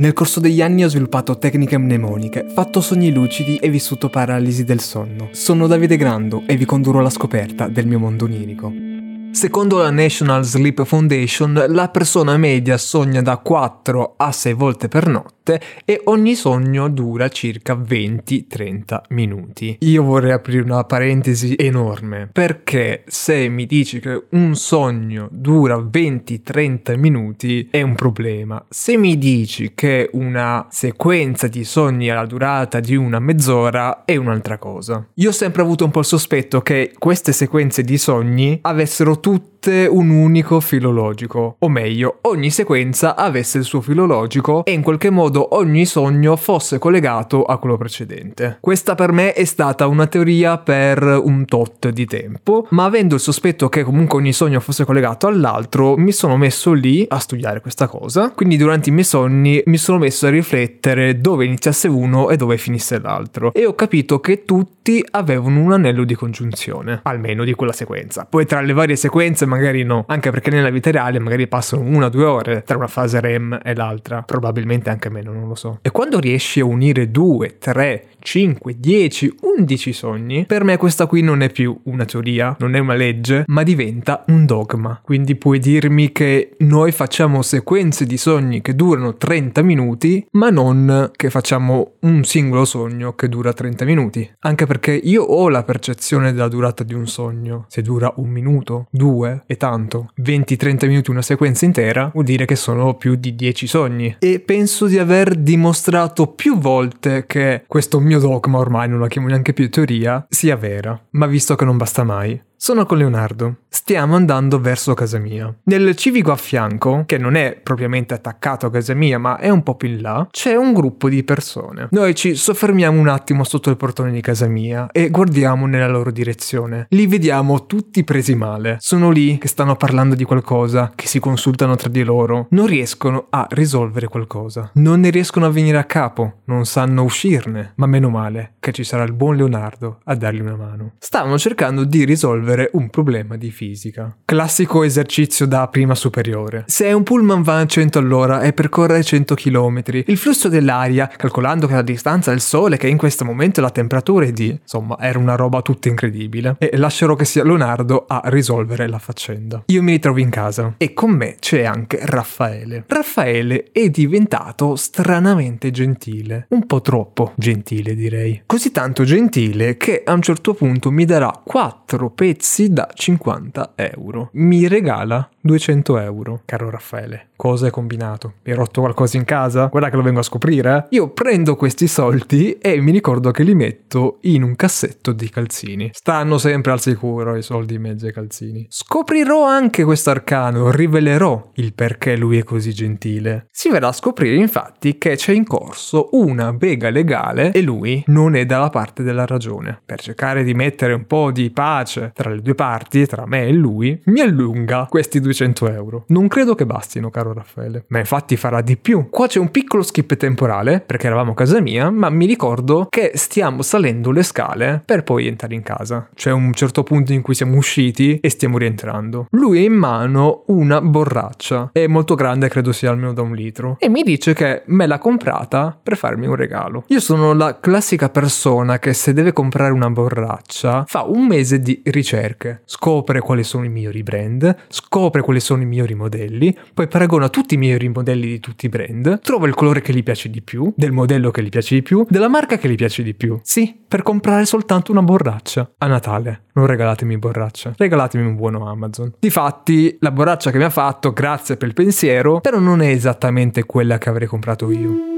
Nel corso degli anni ho sviluppato tecniche mnemoniche, fatto sogni lucidi e vissuto paralisi del sonno. Sono Davide Grando e vi condurrò alla scoperta del mio mondo onirico. Secondo la National Sleep Foundation, la persona media sogna da 4 a 6 volte per notte e ogni sogno dura circa 20-30 minuti. Io vorrei aprire una parentesi enorme perché se mi dici che un sogno dura 20-30 minuti è un problema. Se mi dici che una sequenza di sogni ha la durata di una mezz'ora è un'altra cosa. Io ho sempre avuto un po' il sospetto che queste sequenze di sogni avessero tutte un unico filologico, o meglio, ogni sequenza avesse il suo filologico e in qualche modo ogni sogno fosse collegato a quello precedente. Questa per me è stata una teoria per un tot di tempo, ma avendo il sospetto che comunque ogni sogno fosse collegato all'altro, mi sono messo lì a studiare questa cosa. Quindi durante i miei sogni mi sono messo a riflettere dove iniziasse uno e dove finisse l'altro e ho capito che tutti avevano un anello di congiunzione, almeno di quella sequenza. Poi tra le varie sequenze magari no, anche perché nella vita reale magari passano una o due ore tra una fase REM e l'altra, probabilmente anche meno, non lo so. E quando riesci a unire due, tre, 5, 10, 11 sogni, per me questa qui non è più una teoria, non è una legge, ma diventa un dogma. Quindi puoi dirmi che noi facciamo sequenze di sogni che durano 30 minuti, ma non che facciamo un singolo sogno che dura 30 minuti. Anche perché io ho la percezione della durata di un sogno. Se dura un minuto, due, è tanto. 20-30 minuti una sequenza intera vuol dire che sono più di 10 sogni. E penso di aver dimostrato più volte che questo mio dogma ormai non la chiamo neanche più teoria, sia vera, ma visto che non basta mai, sono con Leonardo. Stiamo andando verso casa mia. Nel civico a fianco, che non è propriamente attaccato a casa mia, ma è un po' più in là, c'è un gruppo di persone. Noi ci soffermiamo un attimo sotto il portone di casa mia e guardiamo nella loro direzione. Li vediamo tutti presi male. Sono lì che stanno parlando di qualcosa, che si consultano tra di loro. Non riescono a risolvere qualcosa. Non ne riescono a venire a capo. Non sanno uscirne. Ma meno male che ci sarà il buon Leonardo a dargli una mano. Stavano cercando di risolvere risolvere un problema di fisica. Classico esercizio da prima superiore. Se un pullman va a 100 all'ora e percorre 100 km, il flusso dell'aria, calcolando che la distanza al Sole, che in questo momento la temperatura è di... insomma, era una roba tutta incredibile. E lascerò che sia Leonardo a risolvere la faccenda. Io mi ritrovo in casa e con me c'è anche Raffaele. Raffaele è diventato stranamente gentile. Un po' troppo gentile, direi. Così tanto gentile che a un certo punto mi darà 4 pezzi pezzi da 50 euro. Mi regala 200 euro. Caro Raffaele, cosa hai combinato? Hai rotto qualcosa in casa? Guarda che lo vengo a scoprire. Eh? Io prendo questi soldi e mi ricordo che li metto in un cassetto di calzini. Stanno sempre al sicuro i soldi in mezzo ai calzini. Scoprirò anche questo arcano, rivelerò il perché lui è così gentile. Si verrà a scoprire infatti che c'è in corso una bega legale e lui non è dalla parte della ragione. Per cercare di mettere un po' di pace tra le due parti, tra me e lui, mi allunga questi 200 euro. Non credo che bastino, caro Raffaele, ma infatti farà di più. Qua c'è un piccolo skip temporale, perché eravamo a casa mia, ma mi ricordo che stiamo salendo le scale per poi entrare in casa. C'è un certo punto in cui siamo usciti e stiamo rientrando. Lui ha in mano una borraccia, è molto grande, credo sia almeno da un litro, e mi dice che me l'ha comprata per farmi un regalo. Io sono la classica persona che se deve comprare una borraccia fa un mese di ricerca ricerche, scopre quali sono i migliori brand, scopre quali sono i migliori modelli, poi paragona tutti i migliori modelli di tutti i brand, trova il colore che gli piace di più, del modello che gli piace di più, della marca che gli piace di più. Sì, per comprare soltanto una borraccia. A Natale, non regalatemi borraccia, regalatemi un buono Amazon. Difatti, la borraccia che mi ha fatto, grazie per il pensiero, però non è esattamente quella che avrei comprato io.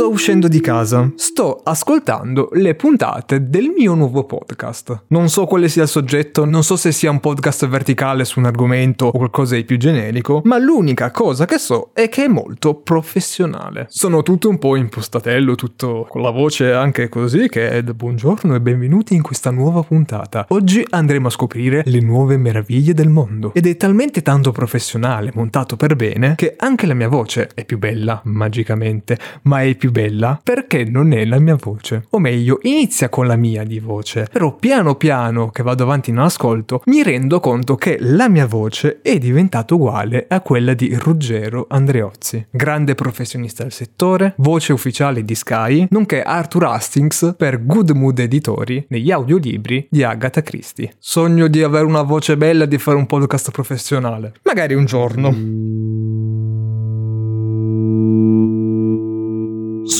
Sto uscendo di casa, sto ascoltando le puntate del mio nuovo podcast. Non so quale sia il soggetto, non so se sia un podcast verticale su un argomento o qualcosa di più generico, ma l'unica cosa che so è che è molto professionale. Sono tutto un po' impostatello, tutto con la voce anche così che è buongiorno e benvenuti in questa nuova puntata. Oggi andremo a scoprire le nuove meraviglie del mondo. Ed è talmente tanto professionale, montato per bene, che anche la mia voce è più bella, magicamente, ma è più bella bella perché non è la mia voce. O meglio, inizia con la mia di voce, però piano piano che vado avanti nell'ascolto mi rendo conto che la mia voce è diventata uguale a quella di Ruggero Andreozzi, grande professionista del settore, voce ufficiale di Sky, nonché Arthur Hastings per Good Mood Editori negli audiolibri di Agatha Christie. Sogno di avere una voce bella e di fare un podcast professionale. Magari un giorno.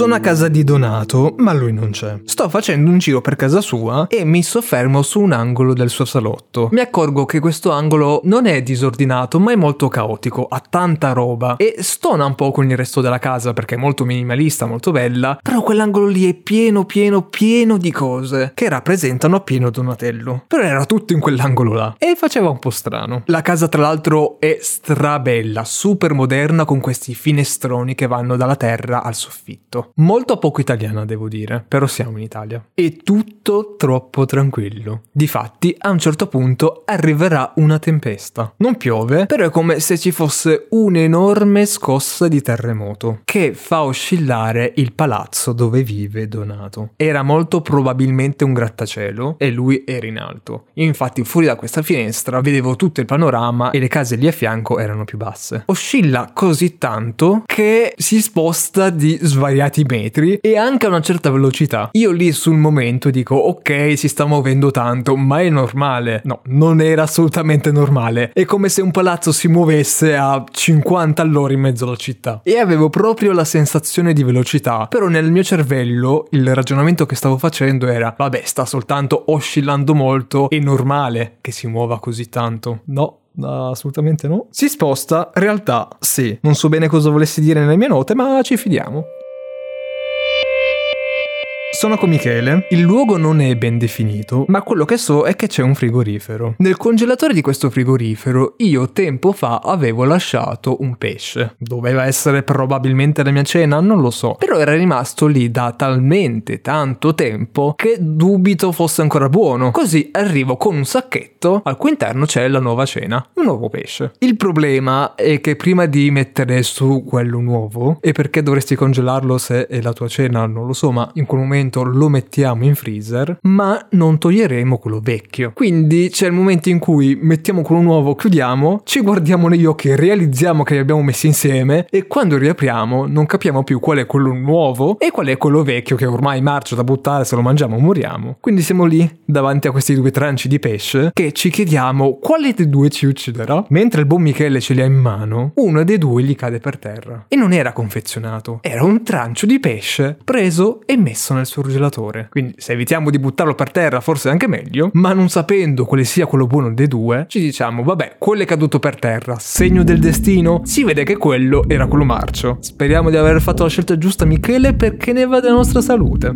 Sono a casa di Donato, ma lui non c'è. Sto facendo un giro per casa sua e mi soffermo su un angolo del suo salotto. Mi accorgo che questo angolo non è disordinato, ma è molto caotico, ha tanta roba e stona un po' con il resto della casa perché è molto minimalista, molto bella, però quell'angolo lì è pieno, pieno, pieno di cose che rappresentano appieno Donatello. Però era tutto in quell'angolo là e faceva un po' strano. La casa tra l'altro è strabella, super moderna con questi finestroni che vanno dalla terra al soffitto. Molto poco italiana, devo dire, però siamo in Italia. E tutto troppo tranquillo. Difatti, a un certo punto arriverà una tempesta. Non piove, però è come se ci fosse un'enorme scossa di terremoto che fa oscillare il palazzo dove vive Donato. Era molto probabilmente un grattacielo e lui era in alto. Infatti, fuori da questa finestra vedevo tutto il panorama e le case lì a fianco erano più basse. Oscilla così tanto che si sposta di svariati metri e anche a una certa velocità. Io lì sul momento dico ok si sta muovendo tanto ma è normale. No, non era assolutamente normale. È come se un palazzo si muovesse a 50 all'ora in mezzo alla città. E avevo proprio la sensazione di velocità. Però nel mio cervello il ragionamento che stavo facendo era vabbè sta soltanto oscillando molto, è normale che si muova così tanto. No, No, assolutamente no. Si sposta, realtà sì. Non so bene cosa volessi dire nelle mie note, ma ci fidiamo. Sono con Michele. Il luogo non è ben definito, ma quello che so è che c'è un frigorifero. Nel congelatore di questo frigorifero io tempo fa avevo lasciato un pesce. Doveva essere probabilmente la mia cena, non lo so. Però era rimasto lì da talmente tanto tempo che dubito fosse ancora buono. Così arrivo con un sacchetto al cui interno c'è la nuova cena, un nuovo pesce. Il problema è che prima di mettere su quello nuovo, e perché dovresti congelarlo se è la tua cena, non lo so, ma in quel momento momento lo mettiamo in freezer, ma non toglieremo quello vecchio. Quindi c'è il momento in cui mettiamo quello nuovo, chiudiamo, ci guardiamo negli occhi, realizziamo che li abbiamo messi insieme e quando riapriamo non capiamo più qual è quello nuovo e qual è quello vecchio che ormai marcia da buttare, se lo mangiamo moriamo. Quindi siamo lì davanti a questi due tranci di pesce che ci chiediamo quale dei due ci ucciderà. Mentre il buon Michele ce li ha in mano, uno dei due gli cade per terra. E non era confezionato, era un trancio di pesce preso e messo nel surgelatore. Quindi se evitiamo di buttarlo per terra forse è anche meglio, ma non sapendo quale sia quello buono dei due, ci diciamo vabbè, quello è caduto per terra, segno del destino, si vede che quello era quello marcio. Speriamo di aver fatto la scelta giusta Michele perché ne va della nostra salute.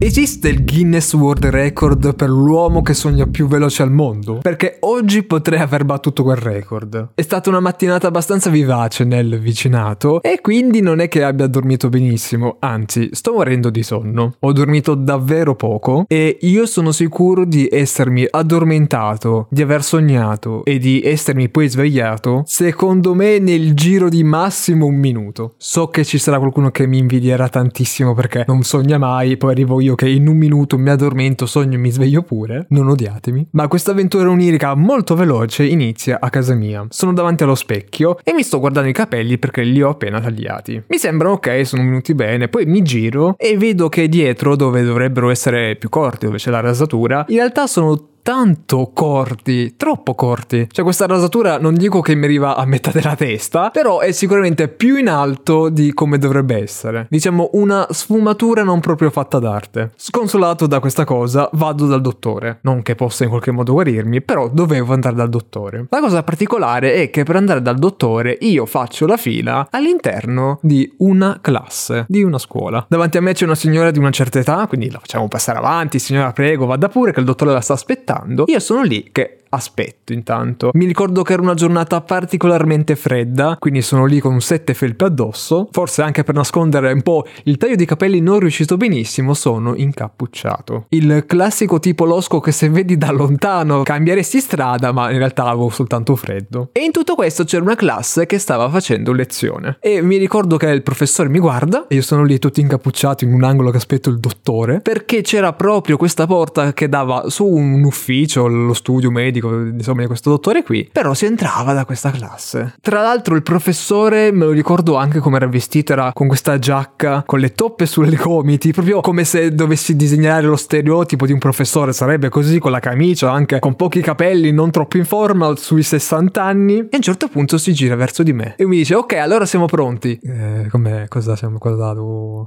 Esiste il Guinness World Record per l'uomo che sogna più veloce al mondo? Perché oggi potrei aver battuto quel record. È stata una mattinata abbastanza vivace nel vicinato e quindi non è che abbia dormito benissimo, anzi sto morendo di sonno. Ho dormito davvero poco e io sono sicuro di essermi addormentato, di aver sognato e di essermi poi svegliato, secondo me nel giro di massimo un minuto. So che ci sarà qualcuno che mi invidierà tantissimo perché non sogna mai, poi arrivo io io che in un minuto mi addormento, sogno e mi sveglio pure, non odiatemi. Ma questa avventura onirica molto veloce inizia a casa mia. Sono davanti allo specchio e mi sto guardando i capelli perché li ho appena tagliati. Mi sembrano ok, sono venuti bene, poi mi giro e vedo che dietro, dove dovrebbero essere più corti, dove c'è la rasatura, in realtà sono tanto corti, troppo corti. Cioè questa rasatura non dico che mi arriva a metà della testa, però è sicuramente più in alto di come dovrebbe essere. Diciamo una sfumatura non proprio fatta d'arte. Sconsolato da questa cosa, vado dal dottore. Non che possa in qualche modo guarirmi, però dovevo andare dal dottore. La cosa particolare è che per andare dal dottore io faccio la fila all'interno di una classe, di una scuola. Davanti a me c'è una signora di una certa età, quindi la facciamo passare avanti, signora prego, vada pure che il dottore la sta aspettando aspettando, io sono lì che aspetto intanto. Mi ricordo che era una giornata particolarmente fredda, quindi sono lì con sette felpe addosso, forse anche per nascondere un po' il taglio di capelli non riuscito benissimo, sono incappucciato. Il classico tipo losco che se vedi da lontano cambieresti strada, ma in realtà avevo soltanto freddo. E in tutto questo c'era una classe che stava facendo lezione. E mi ricordo che il professore mi guarda, e io sono lì tutto incappucciato in un angolo che aspetto il dottore, perché c'era proprio questa porta che dava su un ufficio, lo studio medico, insomma, di questo dottore qui, però si entrava da questa classe. Tra l'altro il professore, me lo ricordo anche come era vestito, era con questa giacca, con le toppe sulle gomiti, proprio come se dovessi disegnare lo stereotipo di un professore, sarebbe così, con la camicia, anche con pochi capelli, non troppo in forma, sui 60 anni, e a un certo punto si gira verso di me e mi dice, ok, allora siamo pronti. Eh, come, cosa siamo, cosa?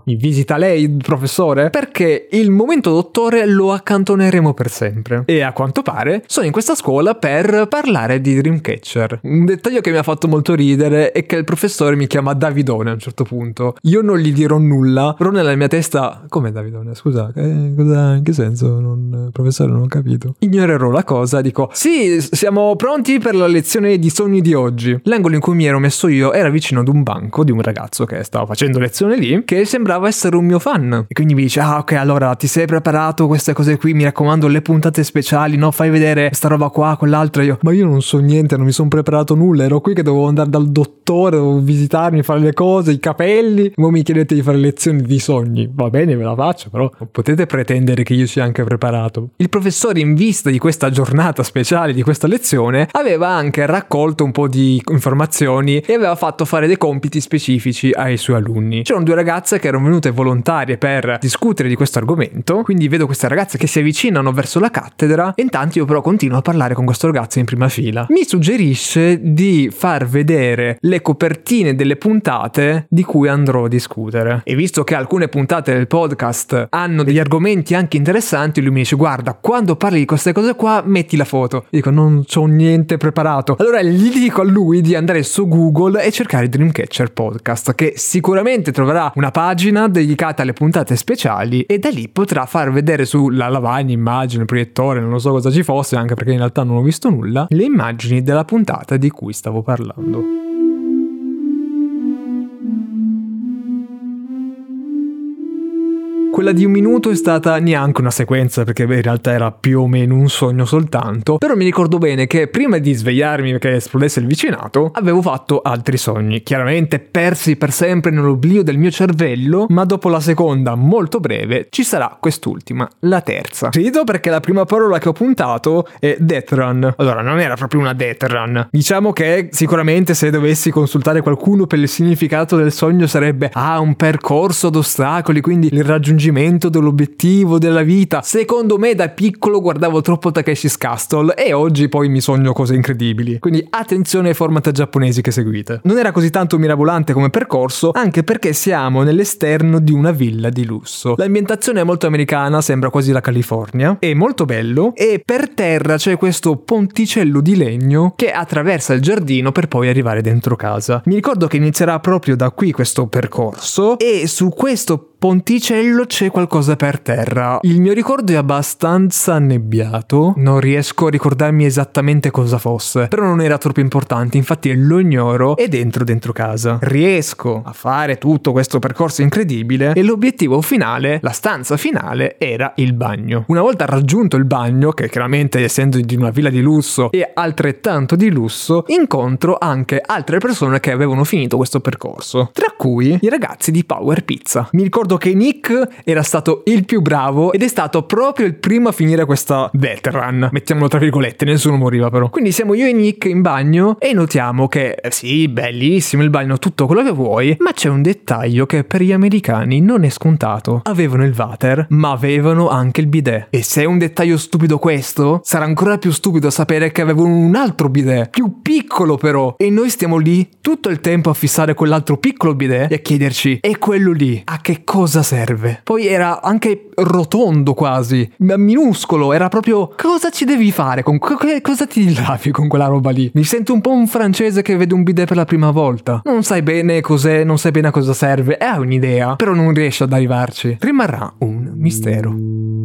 Mi visita lei, professore? Perché il momento dottore lo accantoneremo per sempre. E a quanto pare sono in questa scuola per parlare di Dreamcatcher. Un dettaglio che mi ha fatto molto ridere è che il professore mi chiama Davidone a un certo punto. Io non gli dirò nulla, però nella mia testa... Come Davidone? Scusa, eh, cosa, in che senso? Non, professore, non ho capito. Ignorerò la cosa, dico... Sì, siamo pronti per la lezione di sogni di oggi. L'angolo in cui mi ero messo io era vicino ad un banco di un ragazzo che stava facendo lezione lì, che sembrava essere un mio fan. E quindi mi dice, ah ok, allora ti sei preparato queste cose qui, mi raccomando, le puntate speciali, no? Fai vedere sta roba qua, quell'altra. Io, ma io non so niente, non mi sono preparato nulla, ero qui che dovevo andare dal dottore, dovevo visitarmi, fare le cose, i capelli. Voi mi chiedete di fare lezioni di sogni. Va bene, ve la faccio, però non potete pretendere che io sia anche preparato. Il professore, in vista di questa giornata speciale, di questa lezione, aveva anche raccolto un po' di informazioni e aveva fatto fare dei compiti specifici ai suoi alunni. C'erano due ragazze che erano venute volontarie per discutere di questo argomento, quindi vedo queste ragazze che si avvicinano verso la cattedra e intanto io però continuo a parlare con questo ragazzo in prima fila. Mi suggerisce di far vedere le copertine delle puntate di cui andrò a discutere. E visto che alcune puntate del podcast hanno degli argomenti anche interessanti, lui mi dice guarda, quando parli di queste cose qua metti la foto. Io dico non ho niente preparato. Allora gli dico a lui di andare su Google e cercare Dreamcatcher Podcast, che sicuramente troverà una pagina dedicata alle puntate speciali e da lì potrà far vedere sulla lavagna, immagine, proiettore, non so cosa ci fosse, anche perché in realtà non ho visto nulla, le immagini della puntata di cui stavo parlando. Quella di un minuto è stata neanche una sequenza perché in realtà era più o meno un sogno soltanto, però mi ricordo bene che prima di svegliarmi perché esplodesse il vicinato avevo fatto altri sogni, chiaramente persi per sempre nell'oblio del mio cervello, ma dopo la seconda, molto breve, ci sarà quest'ultima, la terza. Rido perché la prima parola che ho puntato è Death. Allora, non era proprio una Death. Diciamo che sicuramente se dovessi consultare qualcuno per il significato del sogno sarebbe ah, un percorso ad ostacoli, quindi il raggiungimento raggiungimento dell'obiettivo della vita. Secondo me da piccolo guardavo troppo Takeshi's Castle e oggi poi mi sogno cose incredibili. Quindi attenzione ai format giapponesi che seguite. Non era così tanto mirabolante come percorso, anche perché siamo nell'esterno di una villa di lusso. L'ambientazione è molto americana, sembra quasi la California, è molto bello e per terra c'è questo ponticello di legno che attraversa il giardino per poi arrivare dentro casa. Mi ricordo che inizierà proprio da qui questo percorso e su questo ponticello c'è qualcosa per terra. Il mio ricordo è abbastanza annebbiato, non riesco a ricordarmi esattamente cosa fosse, però non era troppo importante, infatti lo ignoro e dentro dentro casa. Riesco a fare tutto questo percorso incredibile e l'obiettivo finale, la stanza finale, era il bagno. Una volta raggiunto il bagno, che chiaramente essendo di una villa di lusso e altrettanto di lusso, incontro anche altre persone che avevano finito questo percorso, tra cui i ragazzi di Power Pizza. Mi ricordo che Nick era stato il più bravo ed è stato proprio il primo a finire questa veteran. Mettiamolo tra virgolette, nessuno moriva però. Quindi siamo io e Nick in bagno e notiamo che eh, sì, bellissimo il bagno, tutto quello che vuoi, ma c'è un dettaglio che per gli americani non è scontato. Avevano il water, ma avevano anche il bidet. E se è un dettaglio stupido questo, sarà ancora più stupido sapere che avevano un altro bidet, più piccolo però. E noi stiamo lì tutto il tempo a fissare quell'altro piccolo bidet e a chiederci, e quello lì, a che cosa cosa serve? Poi era anche rotondo quasi, minuscolo, era proprio cosa ci devi fare? Con cosa ti lavi con quella roba lì? Mi sento un po' un francese che vede un bidet per la prima volta. Non sai bene cos'è, non sai bene a cosa serve, è un'idea, però non riesce ad arrivarci. Rimarrà un mistero.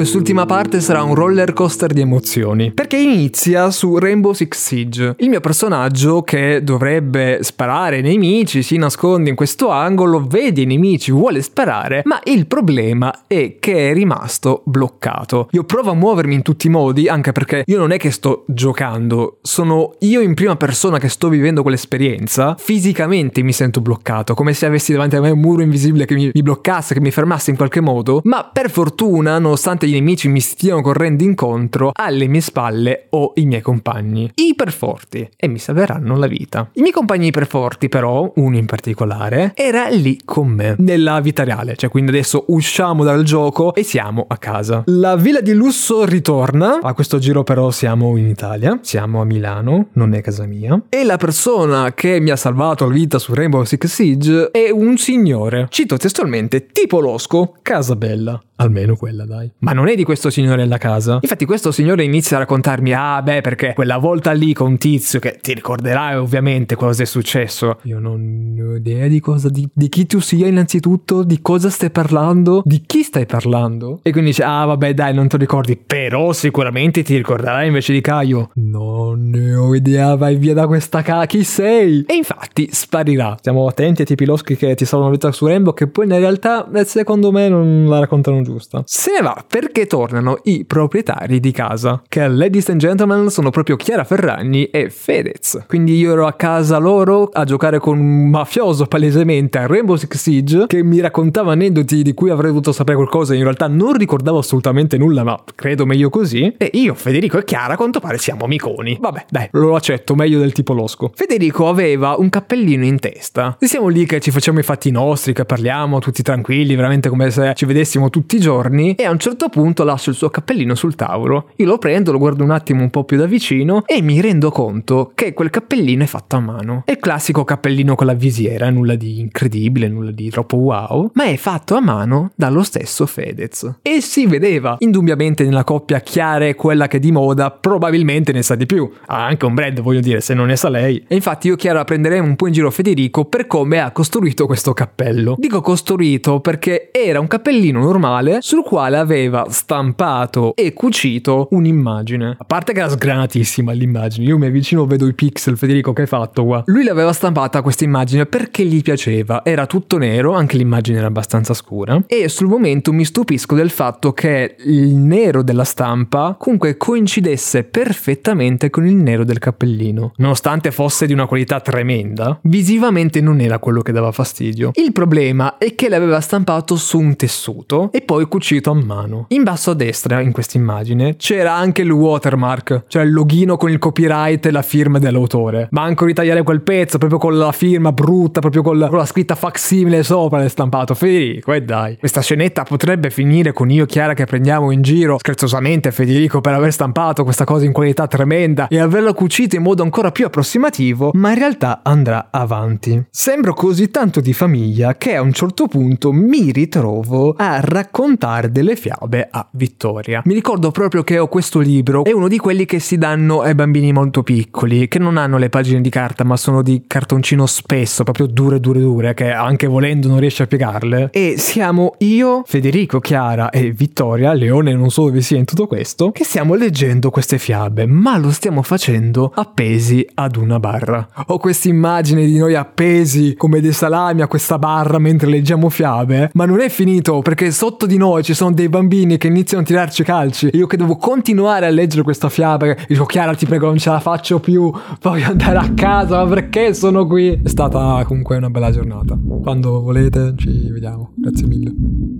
Quest'ultima parte sarà un roller coaster di emozioni, perché inizia su Rainbow Six Siege. Il mio personaggio che dovrebbe sparare ai nemici si nasconde in questo angolo, vede i nemici, vuole sparare, ma il problema è che è rimasto bloccato. Io provo a muovermi in tutti i modi, anche perché io non è che sto giocando, sono io in prima persona che sto vivendo quell'esperienza, fisicamente mi sento bloccato, come se avessi davanti a me un muro invisibile che mi, mi bloccasse, che mi fermasse in qualche modo, ma per fortuna, nonostante i nemici mi stiano correndo incontro, alle mie spalle ho i miei compagni, iperforti, e mi salveranno la vita. I miei compagni iperforti però, uno in particolare, era lì con me, nella vita reale, cioè quindi adesso usciamo dal gioco e siamo a casa. La villa di lusso ritorna, a questo giro però siamo in Italia, siamo a Milano, non è casa mia, e la persona che mi ha salvato la vita su Rainbow Six Siege è un signore, cito testualmente, tipo Losco, casa bella. Almeno quella, dai. Ma non è di questo signore la casa? Infatti questo signore inizia a raccontarmi, ah beh, perché quella volta lì con Tizio, che ti ricorderai ovviamente cosa è successo. Io non ho idea di cosa, di, di chi tu sia innanzitutto, di cosa stai parlando, di chi stai parlando. E quindi dice, ah vabbè dai, non te lo ricordi, però sicuramente ti ricorderai invece di Caio. Non ne ho idea, vai via da questa casa, chi sei? E infatti sparirà. Stiamo attenti ai tipi loschi che ti salvano la vita su Rainbow, che poi in realtà, eh, secondo me, non la raccontano giù giusta. Se ne va perché tornano i proprietari di casa, che ladies and gentlemen sono proprio Chiara Ferragni e Fedez. Quindi io ero a casa loro a giocare con un mafioso palesemente a Rainbow Six Siege che mi raccontava aneddoti di cui avrei dovuto sapere qualcosa e in realtà non ricordavo assolutamente nulla, ma credo meglio così. E io, Federico e Chiara, a quanto pare siamo amiconi. Vabbè, dai, lo accetto, meglio del tipo losco. Federico aveva un cappellino in testa. E siamo lì che ci facciamo i fatti nostri, che parliamo tutti tranquilli, veramente come se ci vedessimo tutti giorni e a un certo punto lascio il suo cappellino sul tavolo. Io lo prendo, lo guardo un attimo un po' più da vicino e mi rendo conto che quel cappellino è fatto a mano. È il classico cappellino con la visiera, nulla di incredibile, nulla di troppo wow, ma è fatto a mano dallo stesso Fedez. E si vedeva, indubbiamente nella coppia Chiara è quella che di moda probabilmente ne sa di più. Ha anche un brand, voglio dire, se non ne sa lei. E infatti io Chiara prenderei un po' in giro Federico per come ha costruito questo cappello. Dico costruito perché era un cappellino normale digitale sul quale aveva stampato e cucito un'immagine. A parte che era sgranatissima l'immagine, io mi avvicino vedo i pixel, Federico che hai fatto qua. Lui l'aveva stampata questa immagine perché gli piaceva, era tutto nero, anche l'immagine era abbastanza scura e sul momento mi stupisco del fatto che il nero della stampa comunque coincidesse perfettamente con il nero del cappellino. Nonostante fosse di una qualità tremenda, visivamente non era quello che dava fastidio. Il problema è che l'aveva stampato su un tessuto e poi poi cucito a mano. In basso a destra, in questa immagine, c'era anche il watermark, cioè il loghino con il copyright e la firma dell'autore. Manco ritagliare quel pezzo, proprio con la firma brutta, proprio con la, con la scritta facsimile sopra l'è stampato. Federico, e dai. Questa scenetta potrebbe finire con io e Chiara che prendiamo in giro scherzosamente Federico per aver stampato questa cosa in qualità tremenda e averlo cucito in modo ancora più approssimativo, ma in realtà andrà avanti. Sembro così tanto di famiglia che a un certo punto mi ritrovo a raccontare raccontare delle fiabe a Vittoria. Mi ricordo proprio che ho questo libro, è uno di quelli che si danno ai bambini molto piccoli, che non hanno le pagine di carta ma sono di cartoncino spesso, proprio dure dure dure, che anche volendo non riesce a piegarle. E siamo io, Federico, Chiara e Vittoria, Leone non so dove sia in tutto questo, che stiamo leggendo queste fiabe, ma lo stiamo facendo appesi ad una barra. Ho questa immagine di noi appesi come dei salami a questa barra mentre leggiamo fiabe, ma non è finito perché sotto di noi ci sono dei bambini che iniziano a tirarci calci. Io che devo continuare a leggere questa fiaba. Dico, Chiara, ti prego, non ce la faccio più. Voglio andare a casa, ma perché sono qui? È stata comunque una bella giornata. Quando volete, ci vediamo. Grazie mille.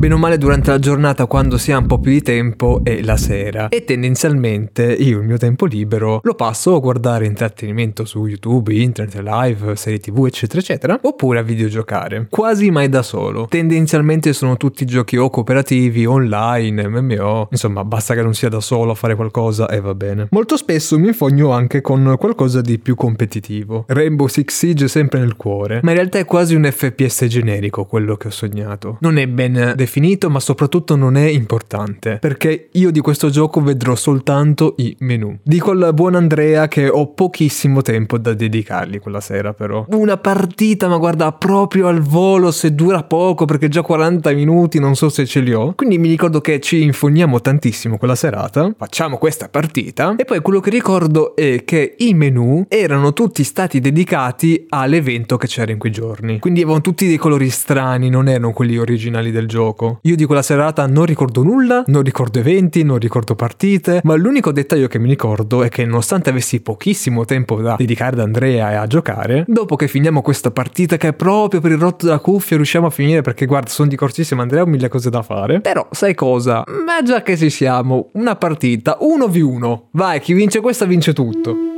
Bene o male durante la giornata quando si ha un po' più di tempo è la sera e tendenzialmente io il mio tempo libero lo passo a guardare intrattenimento su YouTube, internet, live, serie tv eccetera eccetera oppure a videogiocare. Quasi mai da solo. Tendenzialmente sono tutti giochi o cooperativi, online, MMO, insomma basta che non sia da solo a fare qualcosa e va bene. Molto spesso mi infogno anche con qualcosa di più competitivo. Rainbow Six Siege sempre nel cuore, ma in realtà è quasi un FPS generico quello che ho sognato. Non è ben definito definito, ma soprattutto non è importante, perché io di questo gioco vedrò soltanto i menu. Dico al buon Andrea che ho pochissimo tempo da dedicargli quella sera però. Una partita, ma guarda, proprio al volo, se dura poco, perché già 40 minuti, non so se ce li ho. Quindi mi ricordo che ci infogniamo tantissimo quella serata, facciamo questa partita, e poi quello che ricordo è che i menu erano tutti stati dedicati all'evento che c'era in quei giorni. Quindi avevano tutti dei colori strani, non erano quelli originali del gioco. Io di quella serata non ricordo nulla, non ricordo eventi, non ricordo partite, ma l'unico dettaglio che mi ricordo è che nonostante avessi pochissimo tempo da dedicare ad Andrea e a giocare, dopo che finiamo questa partita che è proprio per il rotto della cuffia riusciamo a finire perché guarda sono di corsissimo Andrea ho mille cose da fare, però sai cosa? Ma già che ci siamo, una partita 1v1, vai chi vince questa vince tutto.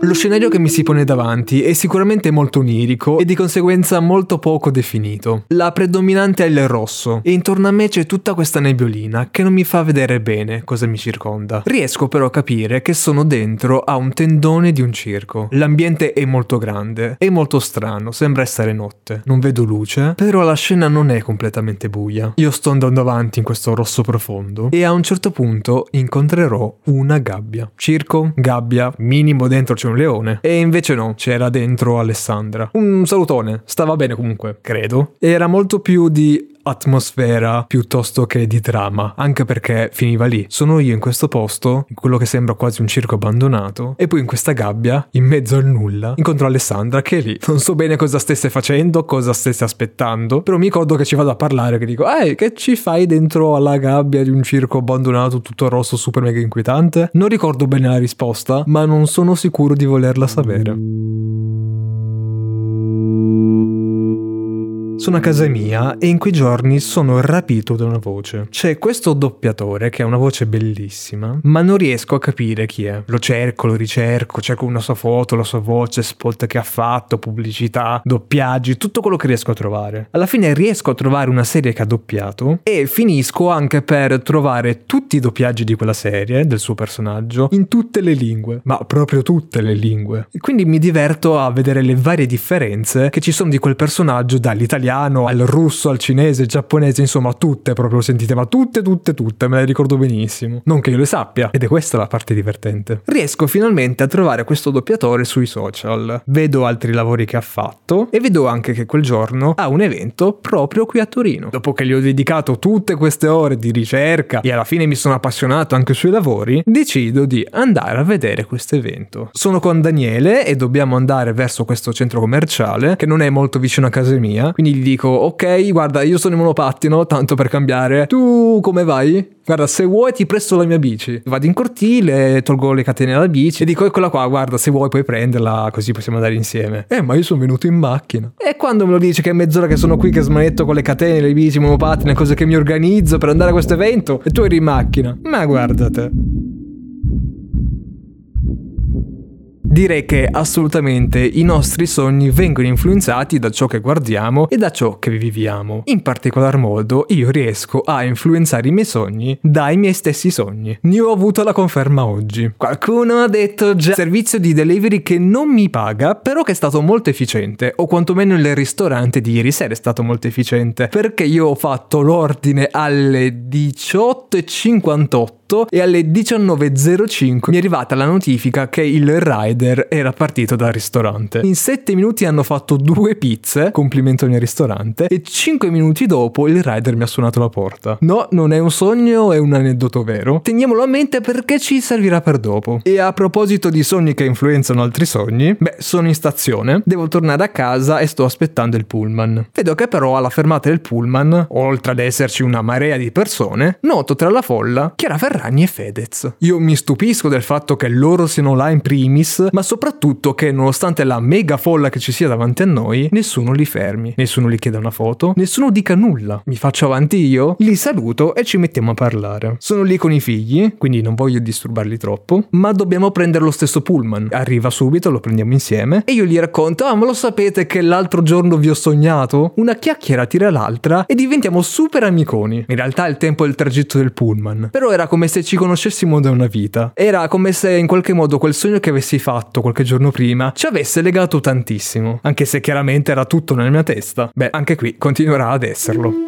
Lo scenario che mi si pone davanti è sicuramente molto onirico e di conseguenza molto poco definito. La predominante è il rosso e intorno a me c'è tutta questa nebbiolina che non mi fa vedere bene cosa mi circonda. Riesco però a capire che sono dentro a un tendone di un circo. L'ambiente è molto grande, è molto strano, sembra essere notte. Non vedo luce, però la scena non è completamente buia. Io sto andando avanti in questo rosso profondo e a un certo punto incontrerò una gabbia. Circo, gabbia, minimo dentro c'è un leone. E invece no, c'era dentro Alessandra. Un salutone, stava bene comunque, credo. Era molto più di atmosfera piuttosto che di trama, anche perché finiva lì. Sono io in questo posto, in quello che sembra quasi un circo abbandonato, e poi in questa gabbia, in mezzo al nulla, incontro Alessandra che è lì. Non so bene cosa stesse facendo, cosa stesse aspettando, però mi ricordo che ci vado a parlare, che dico, ehi, che ci fai dentro alla gabbia di un circo abbandonato tutto rosso super mega inquietante? Non ricordo bene la risposta, ma non sono sicuro di volerla sapere. Sono a casa mia e in quei giorni sono rapito da una voce. C'è questo doppiatore che ha una voce bellissima, ma non riesco a capire chi è. Lo cerco, lo ricerco, cerco una sua foto, la sua voce, spot che ha fatto, pubblicità, doppiaggi, tutto quello che riesco a trovare. Alla fine riesco a trovare una serie che ha doppiato e finisco anche per trovare tutti i doppiaggi di quella serie, del suo personaggio, in tutte le lingue, ma proprio tutte le lingue. E quindi mi diverto a vedere le varie differenze che ci sono di quel personaggio dall'italiano al russo, al cinese, al giapponese, insomma tutte proprio sentite, ma tutte, tutte, tutte, me le ricordo benissimo. Non che io le sappia, ed è questa la parte divertente. Riesco finalmente a trovare questo doppiatore sui social, vedo altri lavori che ha fatto e vedo anche che quel giorno ha un evento proprio qui a Torino. Dopo che gli ho dedicato tutte queste ore di ricerca e alla fine mi sono appassionato anche sui lavori, decido di andare a vedere questo evento. Sono con Daniele e dobbiamo andare verso questo centro commerciale che non è molto vicino a casa mia, quindi gli dico ok guarda io sono in monopattino tanto per cambiare tu come vai? Guarda, se vuoi ti presto la mia bici. Vado in cortile, tolgo le catene alla bici e dico eccola qua, guarda, se vuoi puoi prenderla così possiamo andare insieme. Eh, ma io sono venuto in macchina. E quando me lo dici che è mezz'ora che sono qui che smanetto con le catene, le bici, monopattine, cose che mi organizzo per andare a questo evento e tu eri in macchina. Ma guarda Direi che assolutamente i nostri sogni vengono influenzati da ciò che guardiamo e da ciò che viviamo. In particolar modo io riesco a influenzare i miei sogni dai miei stessi sogni. Ne ho avuto la conferma oggi. Qualcuno ha detto già servizio di delivery che non mi paga, però che è stato molto efficiente, o quantomeno il ristorante di ieri sera è stato molto efficiente, perché io ho fatto l'ordine alle 18.58 e alle 19.05 mi è arrivata la notifica che il rider era partito dal ristorante. In 7 minuti hanno fatto due pizze, complimento al mio ristorante, e 5 minuti dopo il rider mi ha suonato la porta. No, non è un sogno, è un aneddoto vero. Teniamolo a mente perché ci servirà per dopo. E a proposito di sogni che influenzano altri sogni, beh, sono in stazione, devo tornare a casa e sto aspettando il pullman. Vedo che però alla fermata del pullman, oltre ad esserci una marea di persone, noto tra la folla Chiara Ferrari Ferragni e Fedez. Io mi stupisco del fatto che loro siano là in primis, ma soprattutto che nonostante la mega folla che ci sia davanti a noi, nessuno li fermi, nessuno gli chiede una foto, nessuno dica nulla. Mi faccio avanti io, li saluto e ci mettiamo a parlare. Sono lì con i figli, quindi non voglio disturbarli troppo, ma dobbiamo prendere lo stesso pullman. Arriva subito, lo prendiamo insieme e io gli racconto, ah ma lo sapete che l'altro giorno vi ho sognato? Una chiacchiera tira l'altra e diventiamo super amiconi. In realtà il tempo del tragitto del pullman, però era come se ci conoscessimo da una vita. Era come se in qualche modo quel sogno che avessi fatto qualche giorno prima ci avesse legato tantissimo, anche se chiaramente era tutto nella mia testa. Beh, anche qui continuerà ad esserlo.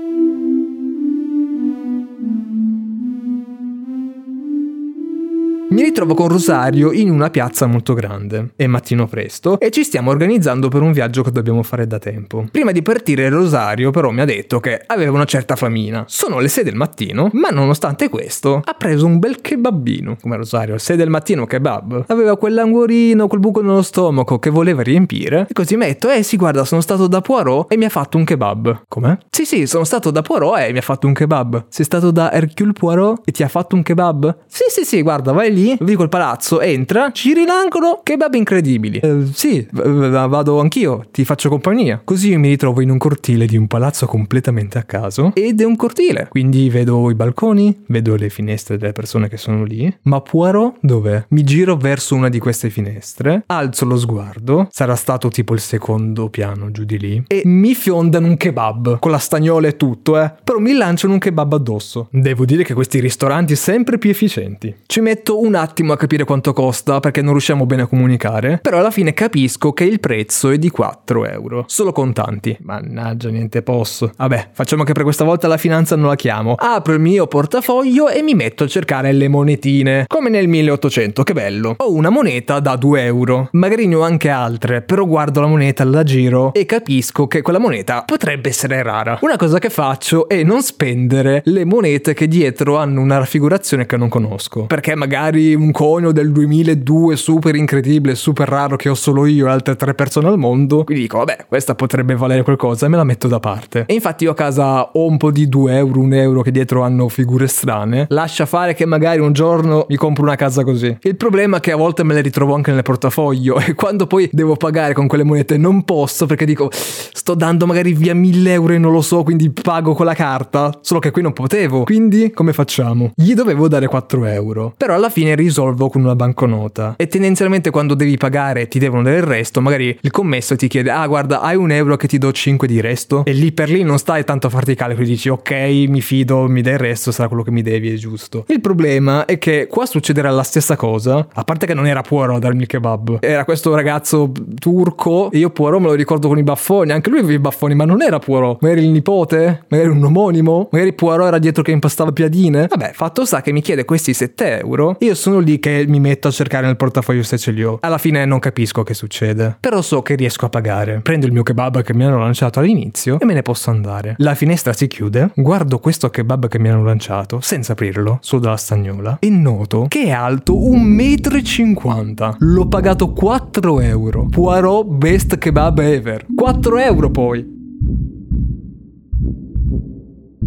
Mi ritrovo con Rosario in una piazza molto grande. È mattino presto e ci stiamo organizzando per un viaggio che dobbiamo fare da tempo. Prima di partire Rosario però mi ha detto che aveva una certa famina. Sono le 6 del mattino, ma nonostante questo ha preso un bel kebabino. Come Rosario, 6 del mattino kebab. Aveva quell'angorino, quel buco nello stomaco che voleva riempire. E così mi ha detto, eh sì guarda sono stato da Poirot e mi ha fatto un kebab. Come? Sì sì, sono stato da Poirot e mi ha fatto un kebab. Sei stato da Hercule Poirot e ti ha fatto un kebab? Sì sì sì, guarda, vai lì lì, vedi quel palazzo, entra, giri l'angolo, kebab incredibili. Eh, sì, vado anch'io, ti faccio compagnia. Così mi ritrovo in un cortile di un palazzo completamente a caso ed è un cortile. Quindi vedo i balconi, vedo le finestre delle persone che sono lì, ma Poirot dov'è? Mi giro verso una di queste finestre, alzo lo sguardo, sarà stato tipo il secondo piano giù di lì, e mi fiondano un kebab, con la stagnola e tutto, eh. Però mi lanciano un kebab addosso. Devo dire che questi ristoranti sempre più efficienti. Ci metto un un attimo a capire quanto costa perché non riusciamo bene a comunicare, però alla fine capisco che il prezzo è di 4 euro, solo contanti. Mannaggia, niente posso. Vabbè, facciamo che per questa volta la finanza non la chiamo. Apro il mio portafoglio e mi metto a cercare le monetine, come nel 1800, che bello. Ho una moneta da 2 euro, magari ne ho anche altre, però guardo la moneta, la giro e capisco che quella moneta potrebbe essere rara. Una cosa che faccio è non spendere le monete che dietro hanno una raffigurazione che non conosco, perché magari magari un conio del 2002 super incredibile, super raro che ho solo io e altre tre persone al mondo. Quindi dico, vabbè, questa potrebbe valere qualcosa e me la metto da parte. E infatti io a casa ho un po' di 2 euro, 1 euro che dietro hanno figure strane. Lascia fare che magari un giorno mi compro una casa così. Il problema è che a volte me le ritrovo anche nel portafoglio e quando poi devo pagare con quelle monete non posso perché dico, sto dando magari via 1000 euro e non lo so, quindi pago con la carta. Solo che qui non potevo. Quindi come facciamo? Gli dovevo dare 4 euro. Però alla fine risolvo con una banconota. E tendenzialmente quando devi pagare ti devono dare il resto, magari il commesso ti chiede, ah guarda, hai un euro che ti do 5 di resto? E lì per lì non stai tanto a farti i calcoli, dici, ok, mi fido, mi dai il resto, sarà quello che mi devi, è giusto. Il problema è che qua succederà la stessa cosa, a parte che non era Puoro a darmi il kebab, era questo ragazzo turco, e io Puoro me lo ricordo con i baffoni, anche lui aveva i baffoni, ma non era Puoro, magari il nipote, magari un omonimo, magari Puoro era dietro che impastava piadine. Vabbè, fatto sta che mi chiede questi 7 euro, io sono lì che mi metto a cercare nel portafoglio se ce li ho. Alla fine non capisco che succede. Però so che riesco a pagare. Prendo il mio kebab che mi hanno lanciato all'inizio e me ne posso andare. La finestra si chiude, guardo questo kebab che mi hanno lanciato senza aprirlo, solo dalla stagnola, e noto che è alto 1,50 m. L'ho pagato 4 euro. Poirot best kebab ever. 4 euro poi.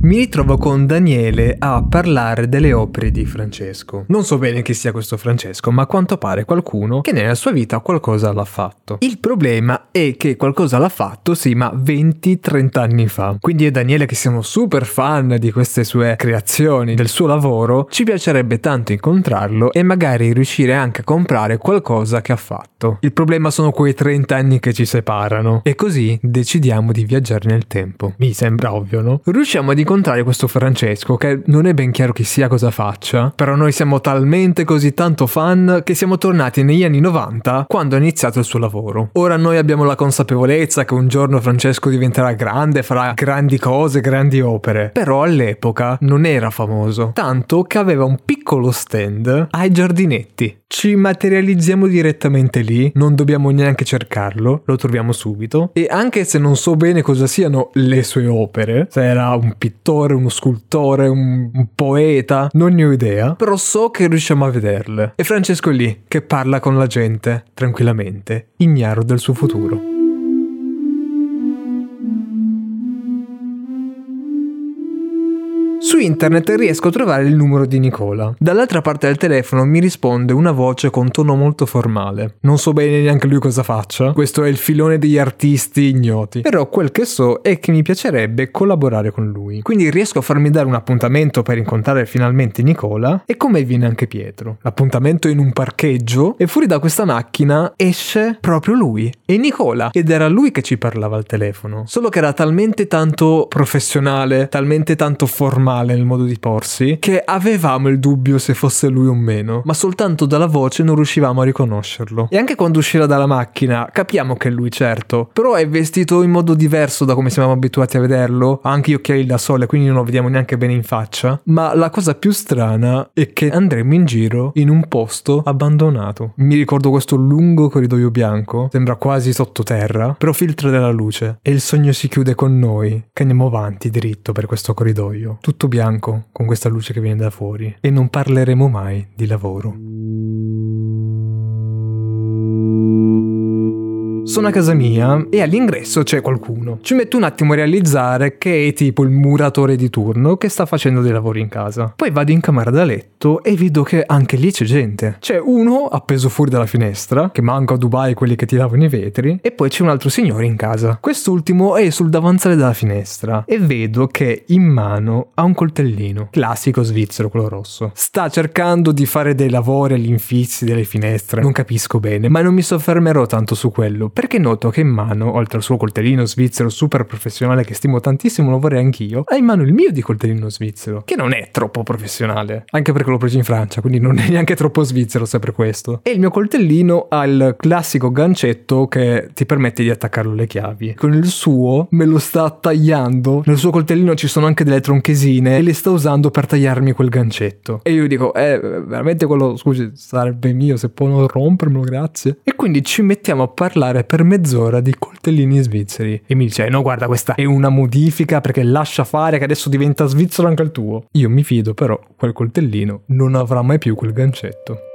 Mi ritrovo con Daniele a parlare delle opere di Francesco. Non so bene chi sia questo Francesco, ma a quanto pare qualcuno che nella sua vita qualcosa l'ha fatto. Il problema è che qualcosa l'ha fatto, sì, ma 20-30 anni fa. Quindi e Daniele, che siamo super fan di queste sue creazioni, del suo lavoro, ci piacerebbe tanto incontrarlo e magari riuscire anche a comprare qualcosa che ha fatto. Il problema sono quei 30 anni che ci separano. E così decidiamo di viaggiare nel tempo. Mi sembra ovvio, no? Riusciamo ad incontrare incontrare questo Francesco che non è ben chiaro chi sia cosa faccia, però noi siamo talmente così tanto fan che siamo tornati negli anni 90 quando ha iniziato il suo lavoro. Ora noi abbiamo la consapevolezza che un giorno Francesco diventerà grande, farà grandi cose, grandi opere, però all'epoca non era famoso, tanto che aveva un piccolo stand ai giardinetti ci materializziamo direttamente lì, non dobbiamo neanche cercarlo, lo troviamo subito. E anche se non so bene cosa siano le sue opere, se era un pittore, uno scultore, un, un poeta, non ne ho idea, però so che riusciamo a vederle. E Francesco è lì, che parla con la gente, tranquillamente, ignaro del suo futuro. Internet riesco a trovare il numero di Nicola. Dall'altra parte del telefono mi risponde una voce con tono molto formale. Non so bene neanche lui cosa faccia. Questo è il filone degli artisti ignoti. Però quel che so è che mi piacerebbe collaborare con lui. Quindi riesco a farmi dare un appuntamento per incontrare finalmente Nicola e come viene anche Pietro. L'appuntamento è in un parcheggio e fuori da questa macchina esce proprio lui. E Nicola. Ed era lui che ci parlava al telefono. Solo che era talmente tanto professionale, talmente tanto formale nel modo di porsi, che avevamo il dubbio se fosse lui o meno, ma soltanto dalla voce non riuscivamo a riconoscerlo. E anche quando uscirà dalla macchina, capiamo che è lui, certo, però è vestito in modo diverso da come siamo abituati a vederlo, ha anche gli occhiali da sole, quindi non lo vediamo neanche bene in faccia. Ma la cosa più strana è che andremo in giro in un posto abbandonato. Mi ricordo questo lungo corridoio bianco, sembra quasi sottoterra, però filtra della luce e il sogno si chiude con noi, che andiamo avanti dritto per questo corridoio, tutto bianco, con questa luce che viene da fuori, e non parleremo mai di lavoro. Sono a casa mia e all'ingresso c'è qualcuno. Ci metto un attimo a realizzare che è tipo il muratore di turno che sta facendo dei lavori in casa. Poi vado in camera da letto e vedo che anche lì c'è gente. C'è uno appeso fuori dalla finestra, che manco a Dubai quelli che ti lavano i vetri, e poi c'è un altro signore in casa. Quest'ultimo è sul davanzale della finestra e vedo che in mano ha un coltellino, classico svizzero, quello rosso. Sta cercando di fare dei lavori agli infissi delle finestre, non capisco bene, ma non mi soffermerò tanto su quello perché noto che in mano, oltre al suo coltellino svizzero super professionale che stimo tantissimo, lo vorrei anch'io, ha in mano il mio di coltellino svizzero, che non è troppo professionale, anche perché l'ho preso in Francia, quindi non è neanche troppo svizzero se per questo. E il mio coltellino ha il classico gancetto che ti permette di attaccarlo alle chiavi. Con il suo me lo sta tagliando, nel suo coltellino ci sono anche delle tronchesine e le sta usando per tagliarmi quel gancetto. E io dico, eh, veramente quello, scusi, sarebbe mio, se può non rompermelo, grazie. E quindi ci mettiamo a parlare per mezz'ora di coltellini svizzeri. E mi dice, no guarda questa è una modifica perché lascia fare che adesso diventa svizzero anche il tuo. Io mi fido però, quel coltellino non avrà mai più quel gancetto.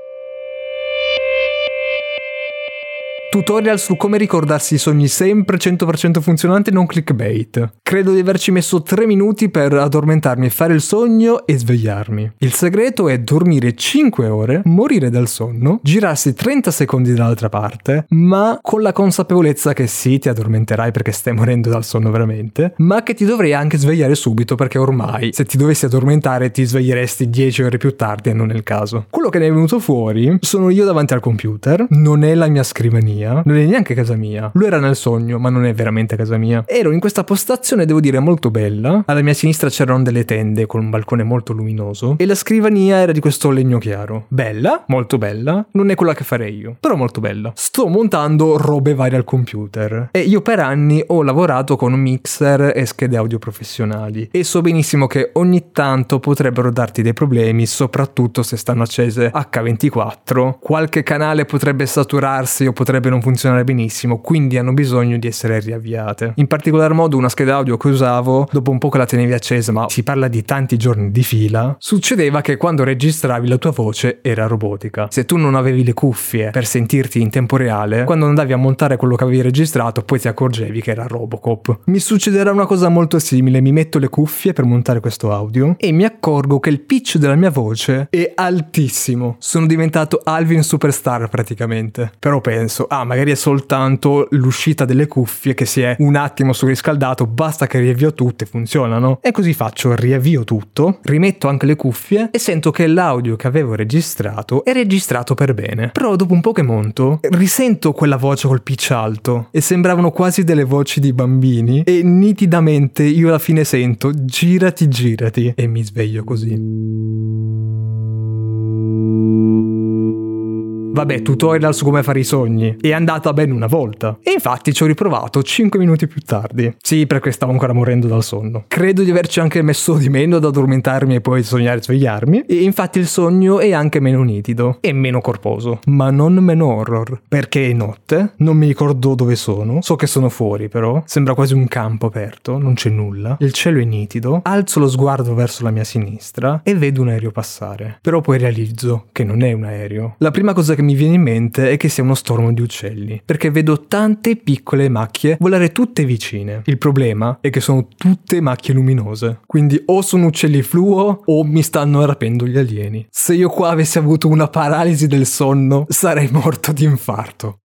Tutorial su come ricordarsi i sogni sempre 100% funzionanti non clickbait. Credo di averci messo 3 minuti per addormentarmi, fare il sogno e svegliarmi. Il segreto è dormire 5 ore, morire dal sonno, girarsi 30 secondi dall'altra parte, ma con la consapevolezza che sì, ti addormenterai perché stai morendo dal sonno veramente, ma che ti dovrei anche svegliare subito perché ormai se ti dovessi addormentare ti sveglieresti 10 ore più tardi e non è il caso. Quello che ne è venuto fuori sono io davanti al computer, non è la mia scrivania mia, non è neanche casa mia. Lui era nel sogno, ma non è veramente casa mia. Ero in questa postazione, devo dire, molto bella. Alla mia sinistra c'erano delle tende con un balcone molto luminoso e la scrivania era di questo legno chiaro. Bella, molto bella, non è quella che farei io, però molto bella. Sto montando robe varie al computer e io per anni ho lavorato con mixer e schede audio professionali e so benissimo che ogni tanto potrebbero darti dei problemi, soprattutto se stanno accese H24. Qualche canale potrebbe saturarsi o potrebbe potrebbe non funzionare benissimo, quindi hanno bisogno di essere riavviate. In particolar modo una scheda audio che usavo, dopo un po' che la tenevi accesa, ma si parla di tanti giorni di fila, succedeva che quando registravi la tua voce era robotica. Se tu non avevi le cuffie per sentirti in tempo reale, quando andavi a montare quello che avevi registrato, poi ti accorgevi che era Robocop. Mi succederà una cosa molto simile, mi metto le cuffie per montare questo audio e mi accorgo che il pitch della mia voce è altissimo. Sono diventato Alvin Superstar praticamente. Però penso, ah, ah magari è soltanto l'uscita delle cuffie che si è un attimo surriscaldato, basta che riavvio tutto e funzionano. E così faccio, riavvio tutto, rimetto anche le cuffie e sento che l'audio che avevo registrato è registrato per bene. Però dopo un po' che monto, risento quella voce col pitch alto e sembravano quasi delle voci di bambini e nitidamente io alla fine sento girati girati e mi sveglio così. Vabbè, tutorial su come fare i sogni. È andata bene una volta. E infatti ci ho riprovato 5 minuti più tardi. Sì, perché stavo ancora morendo dal sonno. Credo di averci anche messo di meno ad addormentarmi e poi sognare e svegliarmi. E infatti il sogno è anche meno nitido e meno corposo. Ma non meno horror. Perché è notte, non mi ricordo dove sono. So che sono fuori però. Sembra quasi un campo aperto, non c'è nulla. Il cielo è nitido. Alzo lo sguardo verso la mia sinistra e vedo un aereo passare. Però poi realizzo che non è un aereo. La prima cosa che mi mi viene in mente è che sia uno stormo di uccelli, perché vedo tante piccole macchie volare tutte vicine. Il problema è che sono tutte macchie luminose, quindi o sono uccelli fluo o mi stanno rapendo gli alieni. Se io qua avessi avuto una paralisi del sonno, sarei morto di infarto.